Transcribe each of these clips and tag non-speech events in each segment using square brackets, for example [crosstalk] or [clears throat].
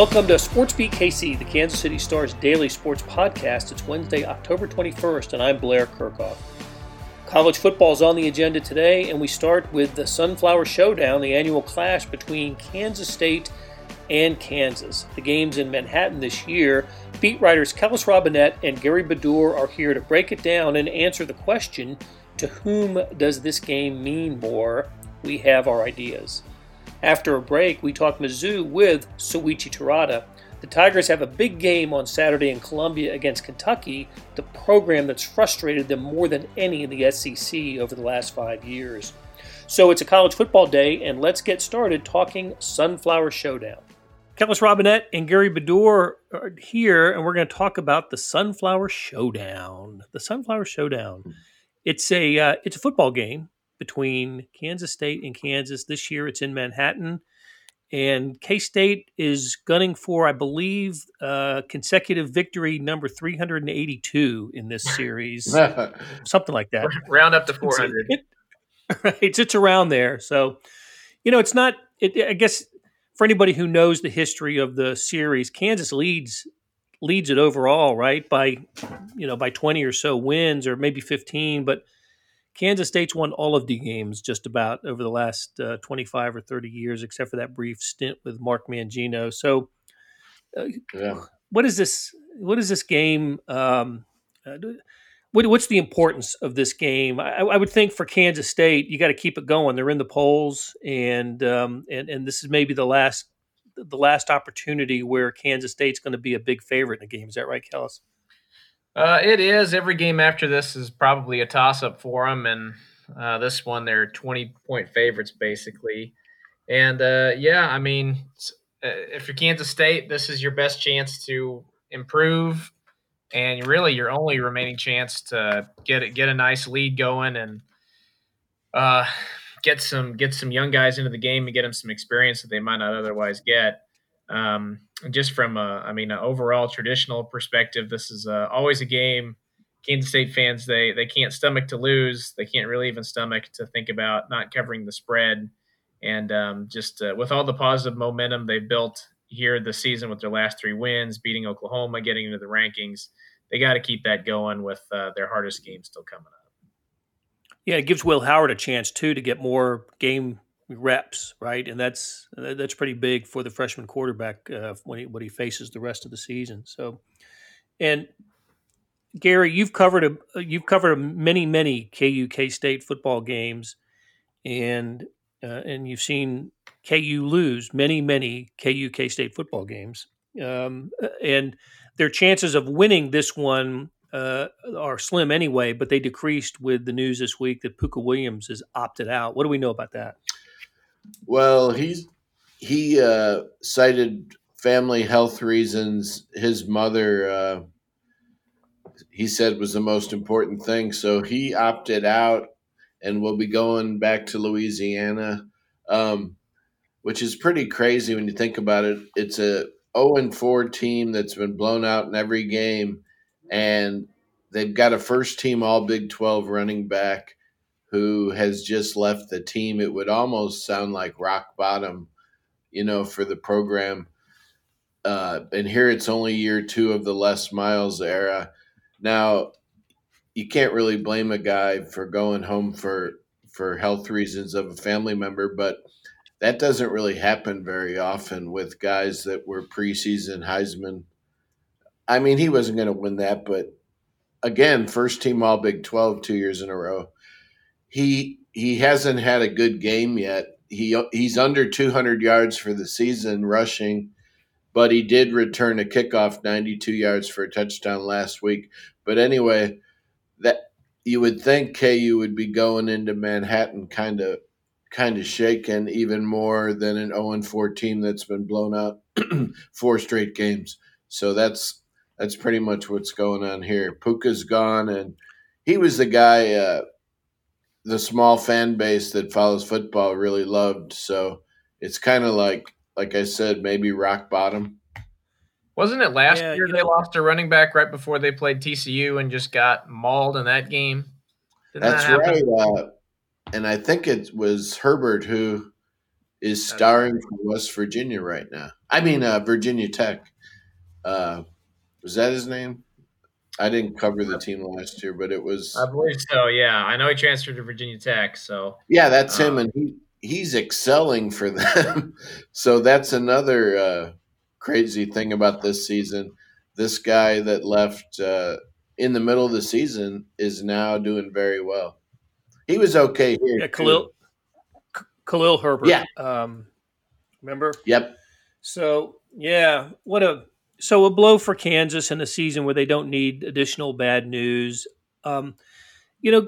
Welcome to Sports Beat KC, the Kansas City Star's daily sports podcast. It's Wednesday, October 21st, and I'm Blair Kerkhoff. College football is on the agenda today, and we start with the Sunflower Showdown, the annual clash between Kansas State and Kansas. The game's in Manhattan this year. Beat writers Kellis Robinett and Gary Bedore are here to break it down and answer the question to whom does this game mean more? We have our ideas. After a break, we talk Mizzou with Soichi Terada. The Tigers have a big game on Saturday in Columbia against Kentucky, the program that's frustrated them more than any in the SEC over the last five years. So it's a college football day, and let's get started talking Sunflower Showdown. Kellis Robinett and Gary Bedore are here, and we're going to talk about the Sunflower Showdown. The Sunflower Showdown. It's a uh, it's a football game between Kansas State and Kansas. This year it's in Manhattan. And K State is gunning for, I believe, uh, consecutive victory number 382 in this series. [laughs] Something like that. Round up to 400. It's, it, [laughs] right. It's, it's around there. So, you know, it's not, it, I guess, for anybody who knows the history of the series, Kansas leads leads it overall, right? By, you know, by 20 or so wins or maybe 15. But Kansas State's won all of the games just about over the last uh, 25 or 30 years, except for that brief stint with Mark Mangino. So, uh, yeah. what is this? What is this game? Um, uh, what, what's the importance of this game? I, I, would think for Kansas State, you got to keep it going. They're in the polls, and um, and and this is maybe the last the last opportunity where Kansas State's going to be a big favorite in the game. Is that right, Kellis? Uh, it is. Every game after this is probably a toss up for them, and uh, this one they're twenty point favorites basically. And uh, yeah, I mean, uh, if you're Kansas State, this is your best chance to improve, and really your only remaining chance to get get a nice lead going and uh, get some get some young guys into the game and get them some experience that they might not otherwise get. Um, just from a, I mean, an overall traditional perspective, this is uh, always a game. Kansas State fans, they they can't stomach to lose. They can't really even stomach to think about not covering the spread. And um, just uh, with all the positive momentum they've built here this season with their last three wins, beating Oklahoma, getting into the rankings, they got to keep that going with uh, their hardest game still coming up. Yeah, it gives Will Howard a chance too to get more game reps, right? And that's that's pretty big for the freshman quarterback uh, when he when he faces the rest of the season. So, and Gary, you've covered a you've covered many many KU K State football games, and uh, and you've seen KU lose many many KU K State football games, um, and their chances of winning this one uh, are slim anyway. But they decreased with the news this week that Pooka Williams has opted out. What do we know about that? Well, he's he uh, cited family health reasons. His mother, uh, he said, was the most important thing. So he opted out and will be going back to Louisiana, um, which is pretty crazy when you think about it. It's a 0 and 4 team that's been blown out in every game, and they've got a first team All Big 12 running back who has just left the team. It would almost sound like rock bottom, you know, for the program. Uh, and here it's only year two of the Les Miles era. Now, you can't really blame a guy for going home for for health reasons of a family member, but that doesn't really happen very often with guys that were preseason Heisman. I mean, he wasn't going to win that, but again, first team All Big 12 two years in a row he he hasn't had a good game yet. He he's under 200 yards for the season rushing, but he did return a kickoff 92 yards for a touchdown last week. But anyway, that you would think KU would be going into Manhattan kind of kind of shaken even more than an 0 4 team that's been blown out [clears throat] four straight games. So that's that's pretty much what's going on here. Pooka's gone, and he was the guy. Uh, the small fan base that follows football really loved. So it's kind of like, like I said, maybe rock bottom. Wasn't it last yeah, year they know, lost a running back right before they played TCU and just got mauled in that game? Didn't that's that right. Uh, and I think it was Herbert who is starring for West Virginia right now. I mean, uh, Virginia Tech. Uh, was that his name? I didn't cover the team last year, but it was. I believe so. Yeah, I know he transferred to Virginia Tech. So yeah, that's um, him, and he he's excelling for them. [laughs] so that's another uh, crazy thing about this season. This guy that left uh, in the middle of the season is now doing very well. He was okay here. Yeah, Khalil, Khalil Herbert. Yeah. Um, remember? Yep. So yeah, what a so a blow for Kansas in a season where they don't need additional bad news. Um, you know,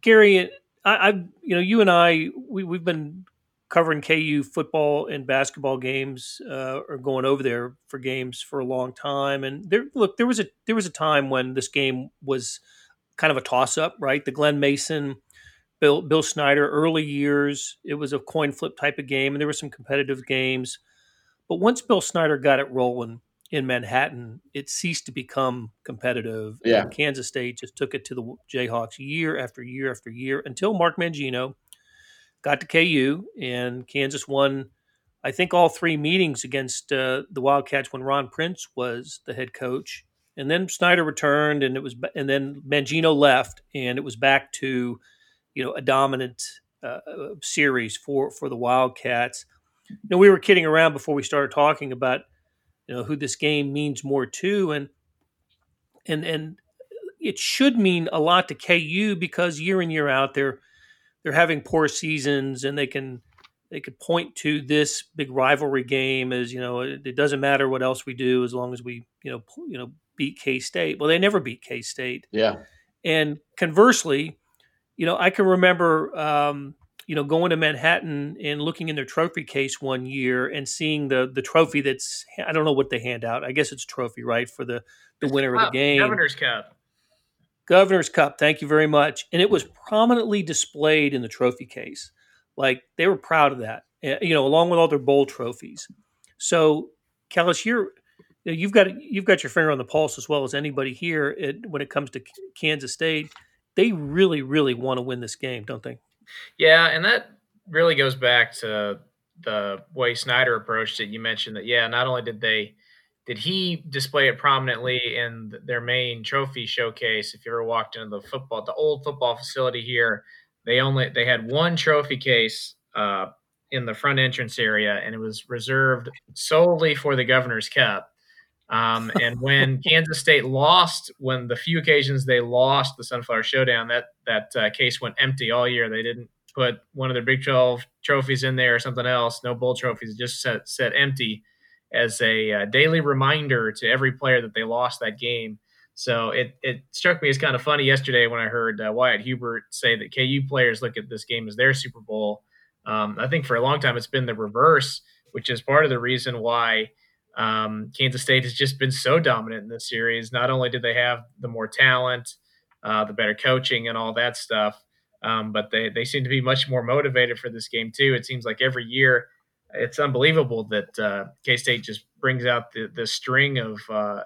Gary, I, I, you know, you and I, we, we've been covering KU football and basketball games, uh, or going over there for games for a long time. And there, look, there was a there was a time when this game was kind of a toss up, right? The Glen Mason, Bill Bill Snyder early years, it was a coin flip type of game, and there were some competitive games. But once Bill Snyder got it rolling, in Manhattan, it ceased to become competitive. Yeah. And Kansas State just took it to the Jayhawks year after year after year until Mark Mangino got to KU and Kansas won, I think, all three meetings against uh, the Wildcats when Ron Prince was the head coach. And then Snyder returned, and it was, and then Mangino left, and it was back to, you know, a dominant uh, uh series for for the Wildcats. You know, we were kidding around before we started talking about you know who this game means more to and and and it should mean a lot to KU because year in year out they're they're having poor seasons and they can they could point to this big rivalry game as you know it, it doesn't matter what else we do as long as we you know you know beat K State. Well, they never beat K State. Yeah. And conversely, you know I can remember um, you know, going to Manhattan and looking in their trophy case one year and seeing the the trophy that's I don't know what they hand out. I guess it's a trophy, right, for the the winner of the game. Governor's Cup. Governor's Cup. Thank you very much. And it was prominently displayed in the trophy case. Like they were proud of that. Eh, you know, along with all their bowl trophies. So, Kellis, you're you've got you've got your finger on the pulse as well as anybody here it, when it comes to Kansas State. They really, really want to win this game, don't they? Yeah, and that really goes back to the way Snyder approached it. You mentioned that, yeah, not only did they did he display it prominently in their main trophy showcase. If you ever walked into the football, the old football facility here, they only they had one trophy case uh, in the front entrance area, and it was reserved solely for the Governor's Cup. Um, and when [laughs] Kansas State lost, when the few occasions they lost the Sunflower Showdown, that that uh, case went empty all year. They didn't put one of their Big 12 trophies in there or something else. No bowl trophies, just set, set empty as a uh, daily reminder to every player that they lost that game. So it, it struck me as kind of funny yesterday when I heard uh, Wyatt Hubert say that KU players look at this game as their Super Bowl. Um, I think for a long time it's been the reverse, which is part of the reason why – um, Kansas State has just been so dominant in this series. Not only did they have the more talent, uh, the better coaching, and all that stuff, um, but they, they seem to be much more motivated for this game, too. It seems like every year it's unbelievable that uh, K State just brings out the, the string of uh,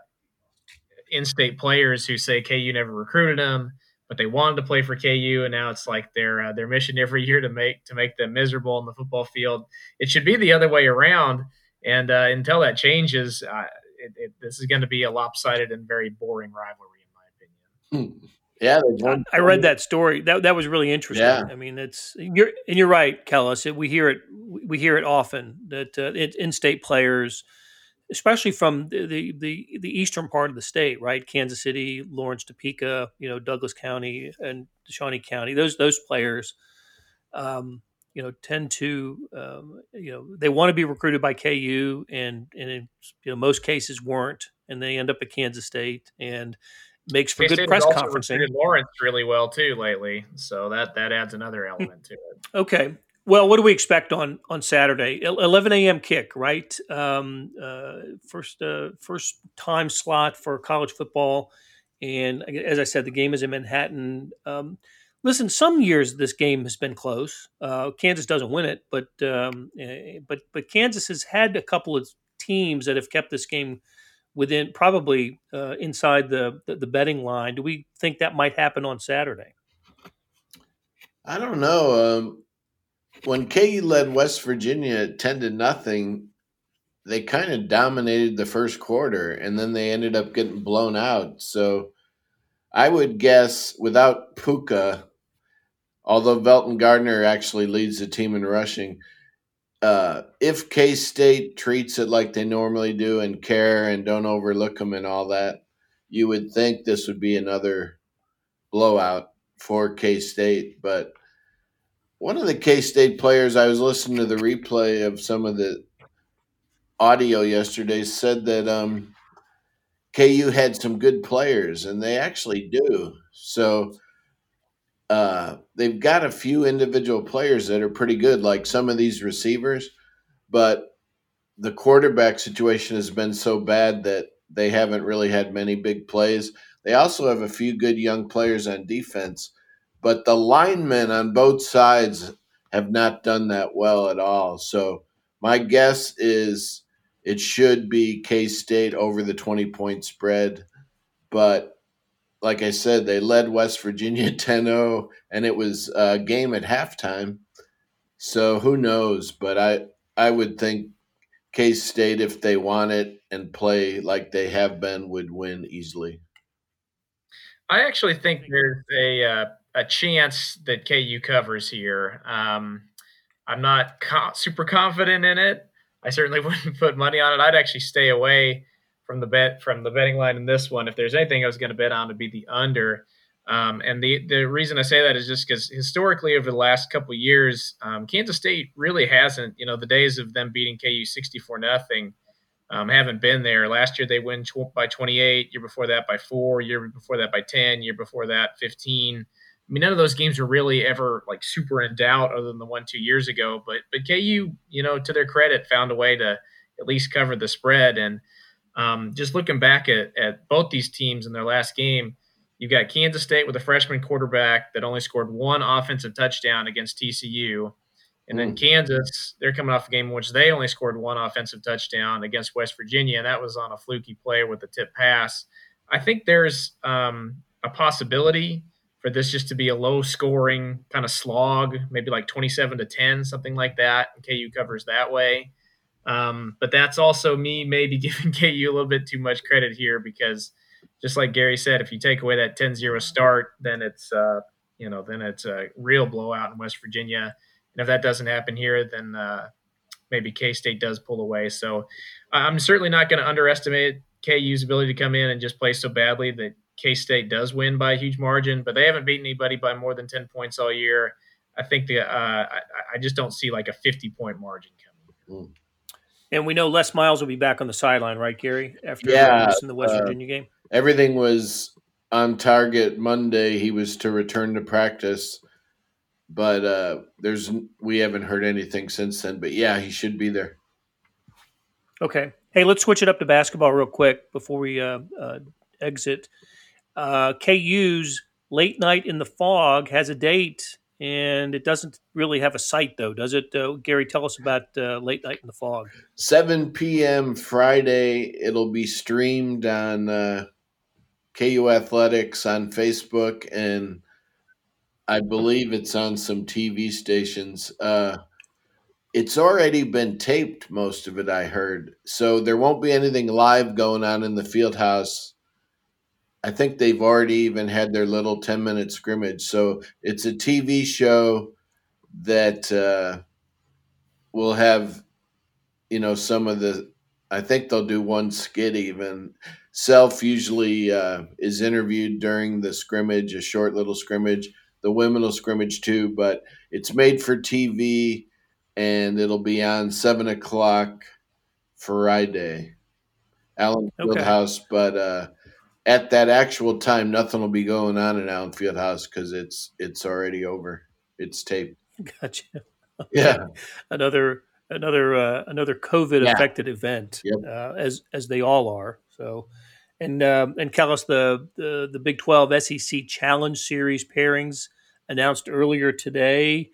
in state players who say KU never recruited them. But they wanted to play for KU, and now it's like their uh, their mission every year to make to make them miserable on the football field. It should be the other way around and uh, until that changes, uh, it, it, this is going to be a lopsided and very boring rivalry, in my opinion. Hmm. Yeah, I, I, read that story. That that was really interesting. Yeah. I mean, it's you're and you're right, Kellis. We hear it. We hear it often that uh, in-state players, especially from the, the, the the eastern part of the state, right? Kansas City, Lawrence, Topeka, you know, Douglas County, and Shawnee County. Those those players. Um, you know tend to um, you know they want to be recruited by KU and and in you know most cases weren't and they end up at Kansas State and makes for good press conferencing. Lawrence really well too lately, so that that adds another element to it. Okay. Well, what do we expect on on Saturday? 11 a.m. kick, right? Um, uh, first uh, first time slot for college football, and as I said, the game is in Manhattan. Um, listen, some years this game has been close. Uh, Kansas doesn't win it, but um, eh, but but Kansas has had a couple of teams that have kept this game within probably uh, inside the, the, the betting line. Do we think that might happen on Saturday? I don't know. Um, when KU led West Virginia ten to nothing, they kind of dominated the first quarter, and then they ended up getting blown out. So I would guess without Pooka, although Velton Gardner actually leads the team in rushing, uh, if K State treats it like they normally do and care and don't overlook them and all that, you would think this would be another blowout for K State. But one of the K State players, I was listening to the replay of some of the audio yesterday, said that um, KU had some good players, and they actually do. So uh, they've got a few individual players that are pretty good, like some of these receivers, but the quarterback situation has been so bad that they haven't really had many big plays. They also have a few good young players on defense, but the linemen on both sides have not done that well at all. So my guess is it should be K State over the 20 point spread, but like I said, they led West Virginia [laughs] 10 0, and it was a game at halftime. So who knows? But I, I would think K State, if they want it and play like they have been, would win easily. I actually think there's a uh, a chance that KU covers here. Um, I'm not co- super confident in it. I certainly [laughs] wouldn't put money on it. I'd actually stay away from the bet from the betting line in this one. If there's anything I was going to bet on, to be the under. Um, and the the reason I say that is just because historically over the last couple years, um, Kansas State really hasn't. You know, the days of them beating KU sixty four nothing um, haven't been there. Last year they win tw- by twenty eight. Year before that by four. Year before that by ten. Year before that fifteen. I mean, none of those games were really ever like super in doubt, other than the one two years ago. But but KU, you know, to their credit, found a way to at least cover the spread and um, just looking back at, at both these teams in their last game, you've got Kansas State with a freshman quarterback that only scored one offensive touchdown against TCU. And then Kansas, they're coming off a game in which they only scored one offensive touchdown against West Virginia, and that was on a fluky play with a tip pass. I think there's um, a possibility for this just to be a low scoring kind of slog, maybe like 27 to 10, something like that. And KU covers that way. Um, but that's also me maybe [laughs] giving KU a little bit too much credit here because just like Gary said, if you take away that 10-0 start, then it's uh, you know then it's a real blowout in West Virginia. And if that doesn't happen here, then uh, maybe K State does pull away. So I'm certainly not going to underestimate KU's ability to come in and just play so badly that K State does win by a huge margin. But they haven't beaten anybody by more than 10 points all year. I think the uh, I, I, just don't see like a 50 point margin coming. Mm. And we know Les Miles will be back on the sideline, right, Gary? After yeah, in the West uh, Virginia game, everything was on target. Monday, he was to return to practice, but uh, there's we haven't heard anything since then. But yeah, he should be there. Okay. Hey, let's switch it up to basketball real quick before we uh, uh exit. Uh, KU's late night in the Phog has a date and it doesn't really have a site though, does it? Uh, Gary, tell us about uh, Late Night in the Phog. 7 p.m. Friday. It'll be streamed on uh, KU Athletics on Facebook, and I believe it's on some TV stations. Uh, it's already been taped, most of it, I heard. So there won't be anything live going on in the field house I think they've already even had their little 10 minute scrimmage. So it's a TV show that uh, will have, you know, some of the, I think they'll do one skit even. Self usually uh, is interviewed during the scrimmage, a short little scrimmage. The women will scrimmage too, but it's made for TV and it'll be on seven o'clock Friday. Allen Fieldhouse, okay. but uh, at that actual time, nothing will be going on in Allen Fieldhouse because it's it's already over. It's taped. Gotcha. [laughs] Yeah. another another uh, another COVID affected yeah. event, yep. uh, as as they all are. So, and um, and Kellis, the, the the Big Twelve SEC Challenge Series pairings announced earlier today.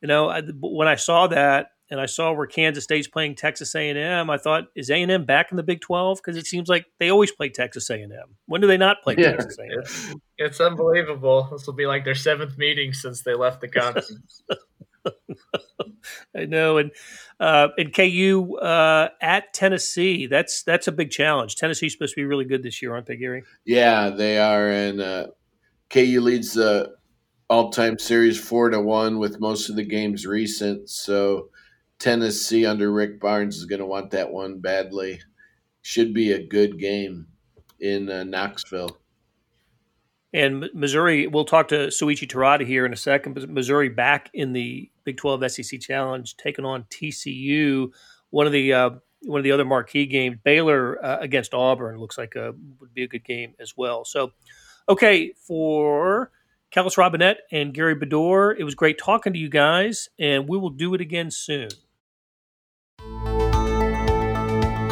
You know, I, when I saw that, and I saw where Kansas State's playing Texas A&M, I thought, is A&M back in the Big 12? Because it seems like they always play Texas A&M. When do they not play yeah. Texas A&M? It's, it's, unbelievable. This will be like their seventh meeting since they left the conference. [laughs] I know, and uh, and KU uh, at Tennessee. That's that's a big challenge. Tennessee's supposed to be really good this year, aren't they, Gary? Yeah, they are, and uh, KU leads the all-time series four to one with most of the games recent. So Tennessee under Rick Barnes is going to want that one badly. Should be a good game in uh, Knoxville. And Missouri, we'll talk to Soichi Terada here in a second, but Missouri back in the Big 12 SEC Challenge, taking on TCU. One of the uh, one of the other marquee games, Baylor uh, against Auburn, looks like a would be a good game as well. So, okay, for Kellis Robinett and Gary Bedore, it was great talking to you guys, and we will do it again soon.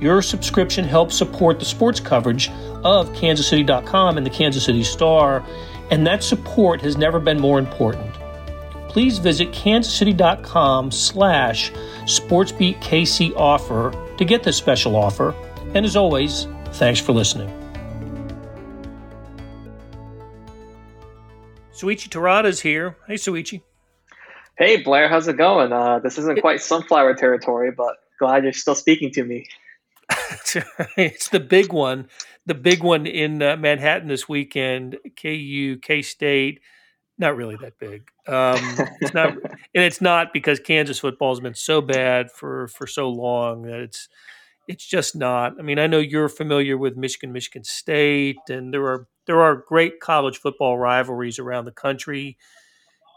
Your subscription helps support the sports coverage of kansascity.com and the Kansas City Star, and that support has never been more important. Please visit kansascity.com slash sportsbeatkc offer to get this special offer. And as always, thanks for listening. Soichi Terada is here. Hey, Soichi. Hey, Blair. How's it going? Uh, this isn't quite sunflower territory, but glad you're still speaking to me. [laughs] it's the big one, the big one in uh, Manhattan this weekend. KU, K State, not really that big. Um, it's not, [laughs] and it's not because Kansas football has been so bad for for so long that it's it's just not. I mean, I know you're familiar with Michigan, Michigan State, and there are there are great college football rivalries around the country.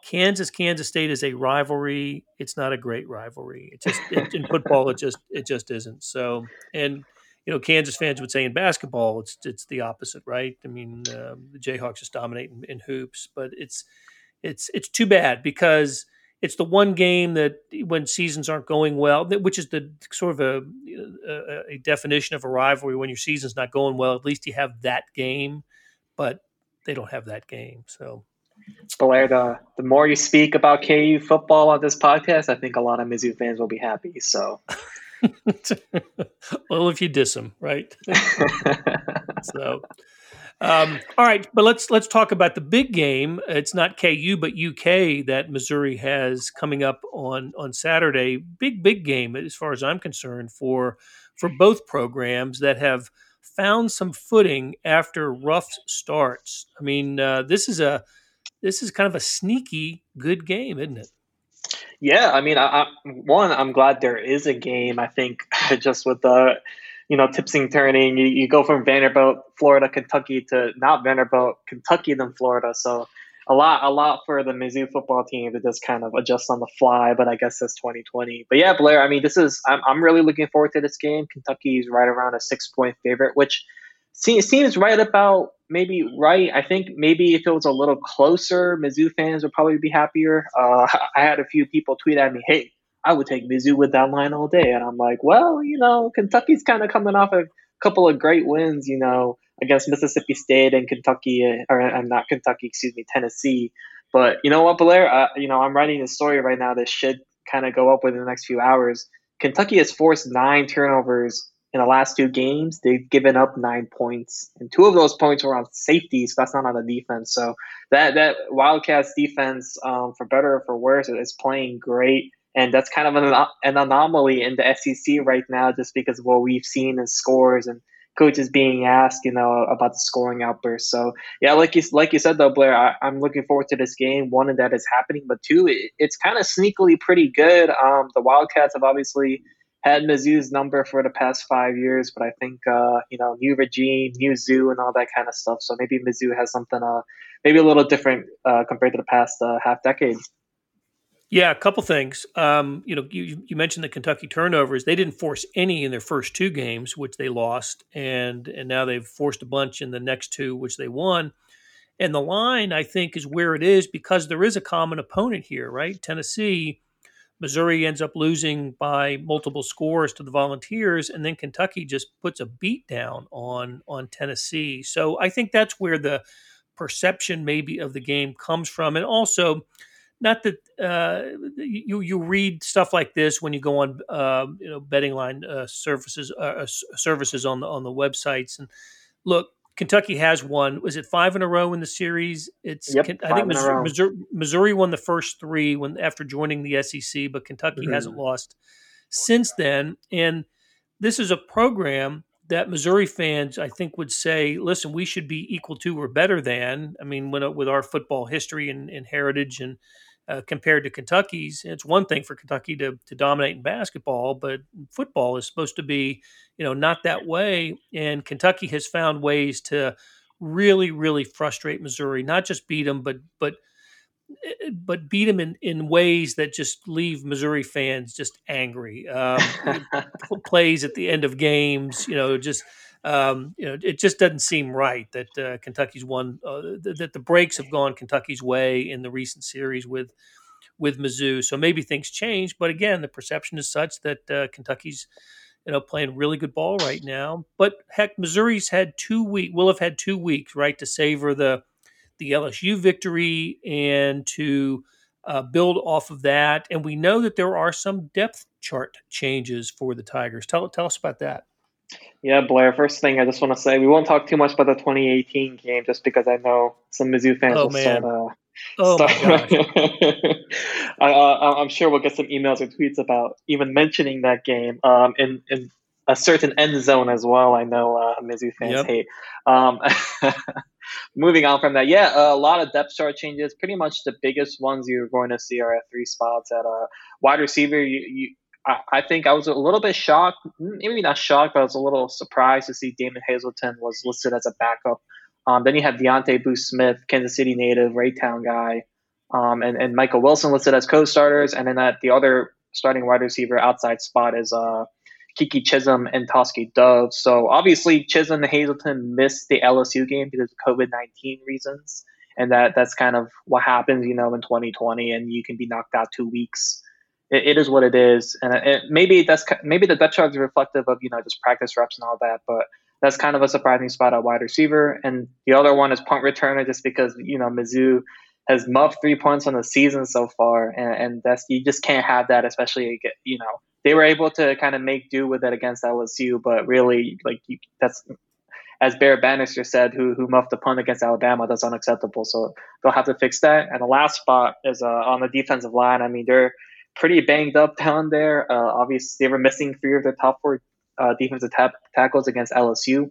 Kansas Kansas State is a rivalry. It's not a great rivalry. It just it, in football it just it just isn't. So and you know Kansas fans would say in basketball it's it's the opposite, right? I mean um, the Jayhawks just dominate in, in, hoops, but it's it's it's too bad because it's the one game that when seasons aren't going well, which is the sort of a, a, a definition of a rivalry when your season's not going well. At least you have that game, but they don't have that game, so Blair, the, the more you speak about KU football on this podcast, I think a lot of Mizzou fans will be happy. So, [laughs] [laughs] well, if you diss them, right? [laughs] so, um, all right, but let's let's talk about the big game. It's not KU, but UK that Missouri has coming up on on Saturday. Big big game as far as I'm concerned for for both programs that have found some footing after rough starts. I mean, uh, this is a this is kind of a sneaky good game, isn't it? Yeah, I mean, I, I, one, I'm glad there is a game. I think [laughs] just with the, you know, tipsing turning, you, you go from Vanderbilt, Florida, Kentucky to not Vanderbilt, Kentucky, then Florida. So a lot, a lot for the Mizzou football team to just kind of adjust on the fly. But I guess it's 2020. But yeah, Blair, I mean, this is I'm, I'm really looking forward to this game. Kentucky's right around a six point favorite, which seems right about maybe right. I think maybe if it was a little closer, Mizzou fans would probably be happier. Uh, [laughs] I had a few people tweet at me, "Hey, I would take Mizzou with that line all day," and I'm like, "Well, you know, Kentucky's kind of coming off a couple of great wins, you know, against Mississippi State and Kentucky, or I'm not Kentucky, excuse me, Tennessee." But you know what, Blair? Uh, you know, I'm writing a story right now that should kind of go up within the next few hours. Kentucky has forced nine turnovers in the last two games, they've given up nine points, and two of those points were on safety, so that's not on the defense. So that that Wildcats defense, um, for better or for worse, is playing great, and that's kind of an, an anomaly in the SEC right now, just because of what we've seen in scores and coaches being asked, you know, about the scoring outburst. So yeah, like you like you said though, Blair, I, am looking forward to this game. One, that is happening, but two, it, it's kind of sneakily pretty good. Um, the Wildcats have obviously had Mizzou's number for the past five years, but I think uh, you know new regime, new zoo, and all that kind of stuff. So maybe Mizzou has something uh, maybe a little different uh, compared to the past uh, half decade. Yeah, a couple things. Um, you know, you, you mentioned the Kentucky turnovers. They didn't force any in their first two games, which they lost, and and now they've forced a bunch in the next two, which they won. And the line, I think, is where it is because there is a common opponent here, right? Tennessee, Missouri ends up losing by multiple scores to the Volunteers, and then Kentucky just puts a beat down on on Tennessee. So I think that's where the perception maybe of the game comes from, and also not that uh, you you read stuff like this when you go on uh, you know betting line uh, services uh, services on the on the websites and look Kentucky has won. Was it five in a row in the series? It's yep, I think Missouri, Missouri, Missouri, won the first three when after joining the SEC, but Kentucky mm-hmm. hasn't lost since then. And this is a program that Missouri fans, I think, would say, "Listen, we should be equal to or better than." I mean, when, with our football history and, and heritage and uh, compared to Kentucky's. It's one thing for Kentucky to to dominate in basketball, but football is supposed to be, you know, not that way. And Kentucky has found ways to really, really frustrate Missouri, not just beat them, but but but beat them in, in ways that just leave Missouri fans just angry. Um, [laughs] plays at the end of games, you know, just um, you know, it just doesn't seem right that uh, Kentucky's won. Uh, th- that the breaks have gone Kentucky's way in the recent series with with Mizzou. So maybe things change, but again, the perception is such that uh, Kentucky's you know playing really good ball right now. But heck, Missouri's had two week will have had two weeks right to savor the the LSU victory and to uh, build off of that. And we know that there are some depth chart changes for the Tigers. Tell tell us about that. Yeah, Blair. First thing I just want to say, we won't talk too much about the 2018 game, just because I know some Mizzou fans oh, will man. start. Uh, oh start. [laughs] I, uh, I'm sure we'll get some emails or tweets about even mentioning that game um, in in a certain end zone as well. I know uh, Mizzou fans yep. hate. Um, [laughs] moving on from that, yeah, a lot of depth chart changes. Pretty much the biggest ones you're going to see are at three spots at a uh, wide receiver. You, you I, I think I was a little bit shocked, maybe not shocked, but I was a little surprised to see Damon Hazelton was listed as a backup. Um, then you have Deontay Booth Smith, Kansas City native, Raytown guy, um, and, and Michael Wilson listed as co-starters. And then at the other starting wide receiver outside spot is uh, Keke Chism and Tauskie Dove. So obviously Chism and Hazelton missed the LSU game because of COVID nineteen reasons, and that that's kind of what happens, you know, in 2020, and you can be knocked out two weeks it, it is what it is, and it, maybe that's maybe the depth chart is reflective of you know just practice reps and all that, but that's kind of a surprising spot at wide receiver. And the other one is punt returner, just because you know Mizzou has muffed three points on the season so far, and, and that's you just can't have that, especially you know they were able to kind of make do with it against LSU, but really like you, that's as Bear Bannister said, who who muffed the punt against Alabama, that's unacceptable. So they'll have to fix that. And the last spot is uh, on the defensive line. I mean, they're pretty banged up down there. Uh, obviously, they were missing three of their top four uh, defensive ta- tackles against LSU,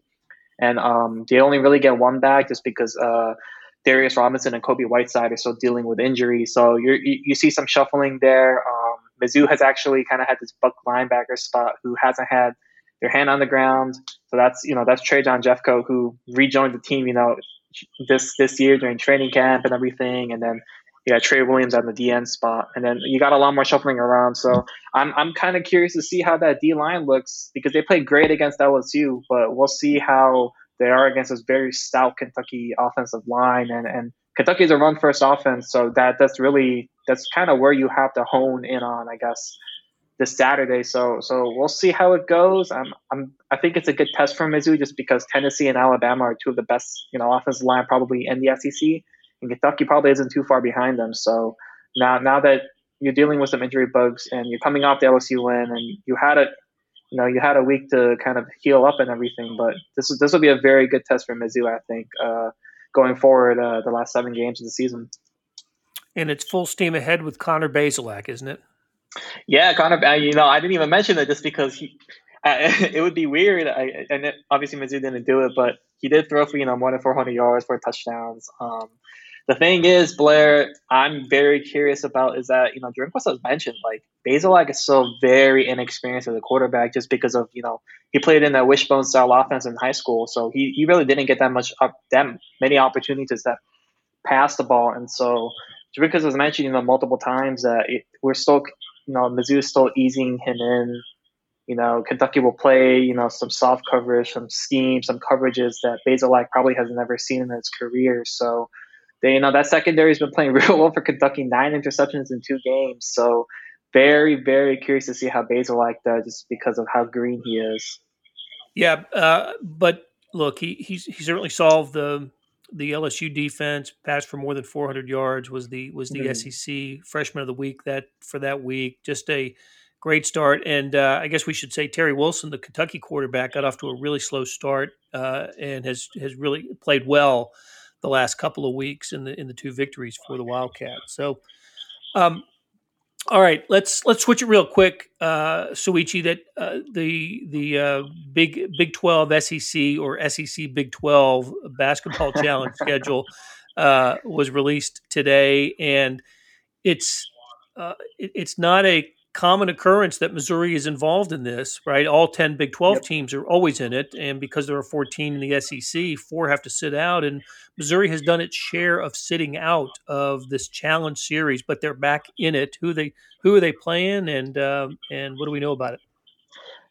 and um, they only really get one back just because uh, Darius Robinson and Kobie Whiteside are still dealing with injuries. So you you see some shuffling there. Um, Mizzou has actually kind of had this buck linebacker spot who hasn't had their hand on the ground. So that's you know that's Trajan Jeffcoat who rejoined the team. You know this this year during training camp and everything, and then you got Trey Williams on the DN spot, and then you got a lot more shuffling around. So I'm I'm kind of curious to see how that D line looks because they played great against LSU, but we'll see how they are against this very stout Kentucky offensive line, and and Kentucky's a run first offense, so that that's really that's kind of where you have to hone in on, I guess, this Saturday. So so we'll see how it goes. I'm I'm I think it's a good test for Mizzou just because Tennessee and Alabama are two of the best you know offensive line probably in the SEC and Kentucky probably isn't too far behind them. So now now that you're dealing with some injury bugs and you're coming off the LSU win and you had a you know you had a week to kind of heal up and everything, but this is this will be a very good test for Mizzou, I think, uh, going forward uh, the last seven games of the season. And it's full steam ahead with Connor Bazelak, isn't it? Yeah, Connor. You know, I didn't even mention it just because he, [laughs] it would be weird. I, and it, obviously Mizzou didn't do it, but he did throw for you know more than 400 yards, four touchdowns. Um, the thing is, Blair, I'm very curious about is that, you know, Drinkwitz has mentioned, like, Bazelak is still very inexperienced as a quarterback just because of, you know, he played in that wishbone style offense in high school. So he, he really didn't get that much, up, that many opportunities to pass the ball. And so Drinkwitz has mentioned, you know, multiple times that it, we're still, you know, Mizzou is still easing him in you know, Kentucky will play, you know, some soft coverage, some schemes, some coverages that Bazelak probably has never seen in his career. So, they, you know, that secondary has been playing [laughs] real well for Kentucky, nine interceptions in two games. So, very, very curious to see how Bazelak does just because of how green he is. Yeah, uh, but look, he he's, he certainly solved the the LSU defense. Passed for more than 400 yards. Was the was the mm-hmm. SEC freshman of the week that for that week. Just a great start. And uh, I guess we should say Terry Wilson, the Kentucky quarterback, got off to a really slow start uh, and has has really played well the last couple of weeks in the in the two victories for the Wildcats. So. Um, all right, let's let's switch it real quick, uh, Soichi. That uh, the the uh, big Big Twelve SEC or SEC Big Twelve basketball [laughs] challenge schedule uh, was released today, and it's uh, it, it's not a common occurrence that Missouri is involved in this, right? All 10 Big 12 yep. teams are always in it. And because there are 14 in the SEC, four have to sit out. And Missouri has done its share of sitting out of this challenge series, but they're back in it. Who they who are they playing and um, and what do we know about it?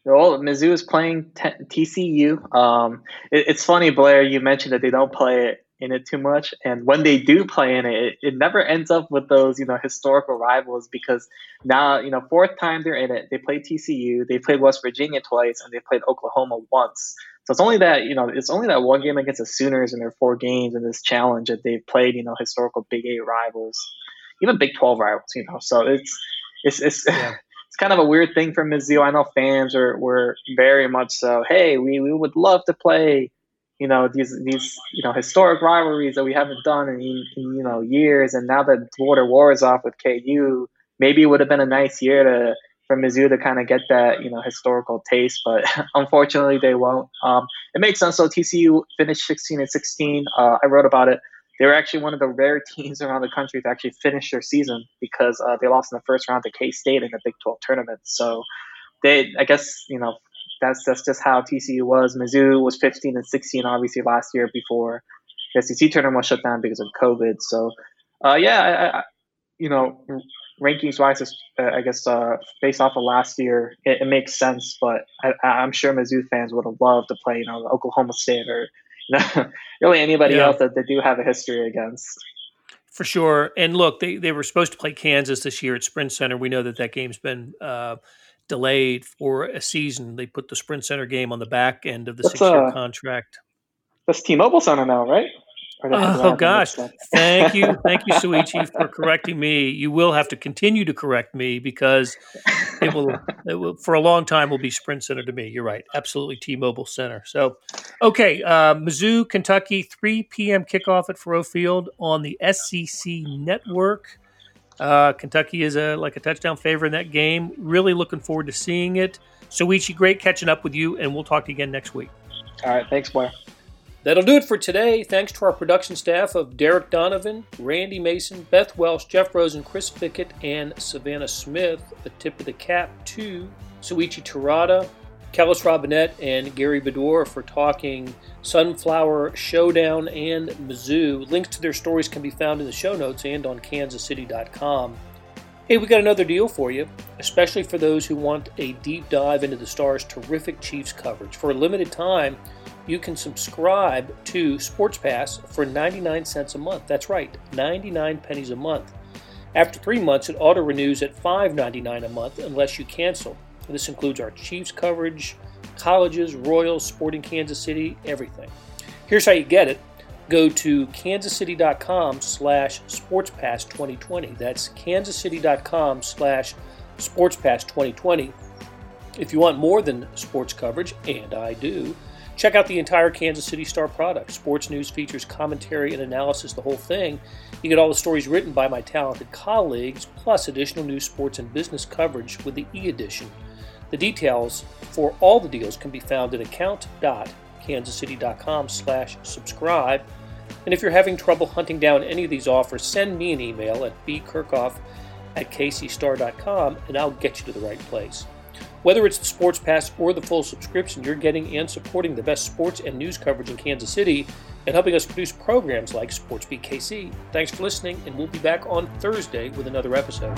Well, Mizzou is playing t- TCU. Um, it, it's funny, Blair. You mentioned that they don't play it in it too much. And when they do play in it, it, never ends up with those, you know, historical rivals because now, you know, fourth time they're in it. They played TCU, they played West Virginia twice, and they played Oklahoma once. So it's only that, you know, it's only that one game against the Sooners in their four games in this challenge that they've played, you know, historical Big Eight rivals, even Big Twelve rivals, you know. So it's it's it's [laughs] yeah. it's kind of a weird thing for Mizzou. I know fans are were very much so, hey, we, we would love to play you know these these you know historic rivalries that we haven't done in, in you know years, and now that border war is off with KU, maybe it would have been a nice year to for Mizzou to kind of get that you know historical taste, but [laughs] unfortunately they won't. Um, it makes sense. So TCU finished 16 and 16. Uh, I wrote about it. They were actually one of the rare [laughs] teams around the country to actually finish their season because uh, they lost in the first round to K State in the Big 12 tournament. So they, I guess, you know, that's that's just how TCU was. Mizzou was 15 and 16 obviously last year before the SEC tournament was shut down because of COVID. So uh, yeah, I, I, you know, rankings wise, uh, I guess uh, based off of last year, it, it makes sense. But I, am sure Mizzou fans would have loved to play, you know, Oklahoma State or [laughs] you know, really anybody yeah. else that they do have a history against. For sure. And look, they, they were supposed to play Kansas this year at Sprint Center. We know that that game's been uh, delayed for a season. They put the Sprint Center game on the back end of the six year uh, contract. That's T Mobile Center now, right? Oh gosh! Thank you, [laughs] thank you, Soichi, for correcting me. You will have to continue to correct me because it will, it will for a long time will be Sprint Center to me. You're right, absolutely T-Mobile Center. So, okay, uh, Mizzou, Kentucky, 3 p.m. kickoff at Faurot Field on the SEC Network. Uh, Kentucky is a like a touchdown favorite in that game. Really looking forward to seeing it. Soichi, great catching up with you, and we'll talk to you again next week. All right, thanks, boy. That'll do it for today. Thanks to our production staff of Derek Donovan, Randy Mason, Beth Welsh, Jeff Rosen, Chris Pickett, and Savannah Smith. A tip of the cap to Soichi Terada, Kellis Robinett and Gary Bedore for talking Sunflower Showdown and Mizzou. Links to their stories can be found in the show notes and on kansascity.com. Hey, we got another deal for you, especially for those who want a deep dive into the Stars' terrific Chiefs coverage. For a limited time, you can subscribe to Sports Pass for 99 cents a month. That's right, 99 pennies a month. After three months, it auto renews at $5.99 a month unless you cancel. This includes our Chiefs coverage, colleges, Royals, Sporting Kansas City, everything. Here's how you get it. Go to kansascity.com slash sportspass2020. That's kansascity.com slash sportspass2020. If you want more than sports coverage, and I do, check out the entire Kansas City Star product. Sports news, features, commentary, and analysis, the whole thing. You get all the stories written by my talented colleagues, plus additional news, sports, and business coverage with the e edition. The details for all the deals can be found at account.kansascity.com slash subscribe. And if you're having trouble hunting down any of these offers, send me an email at bkerkhoff at kcstar.com and I'll get you to the right place. Whether it's the Sports Pass or the full subscription, you're getting and supporting the best sports and news coverage in Kansas City and helping us produce programs like SportsBeat KC. Thanks for listening, and we'll be back on Thursday with another episode.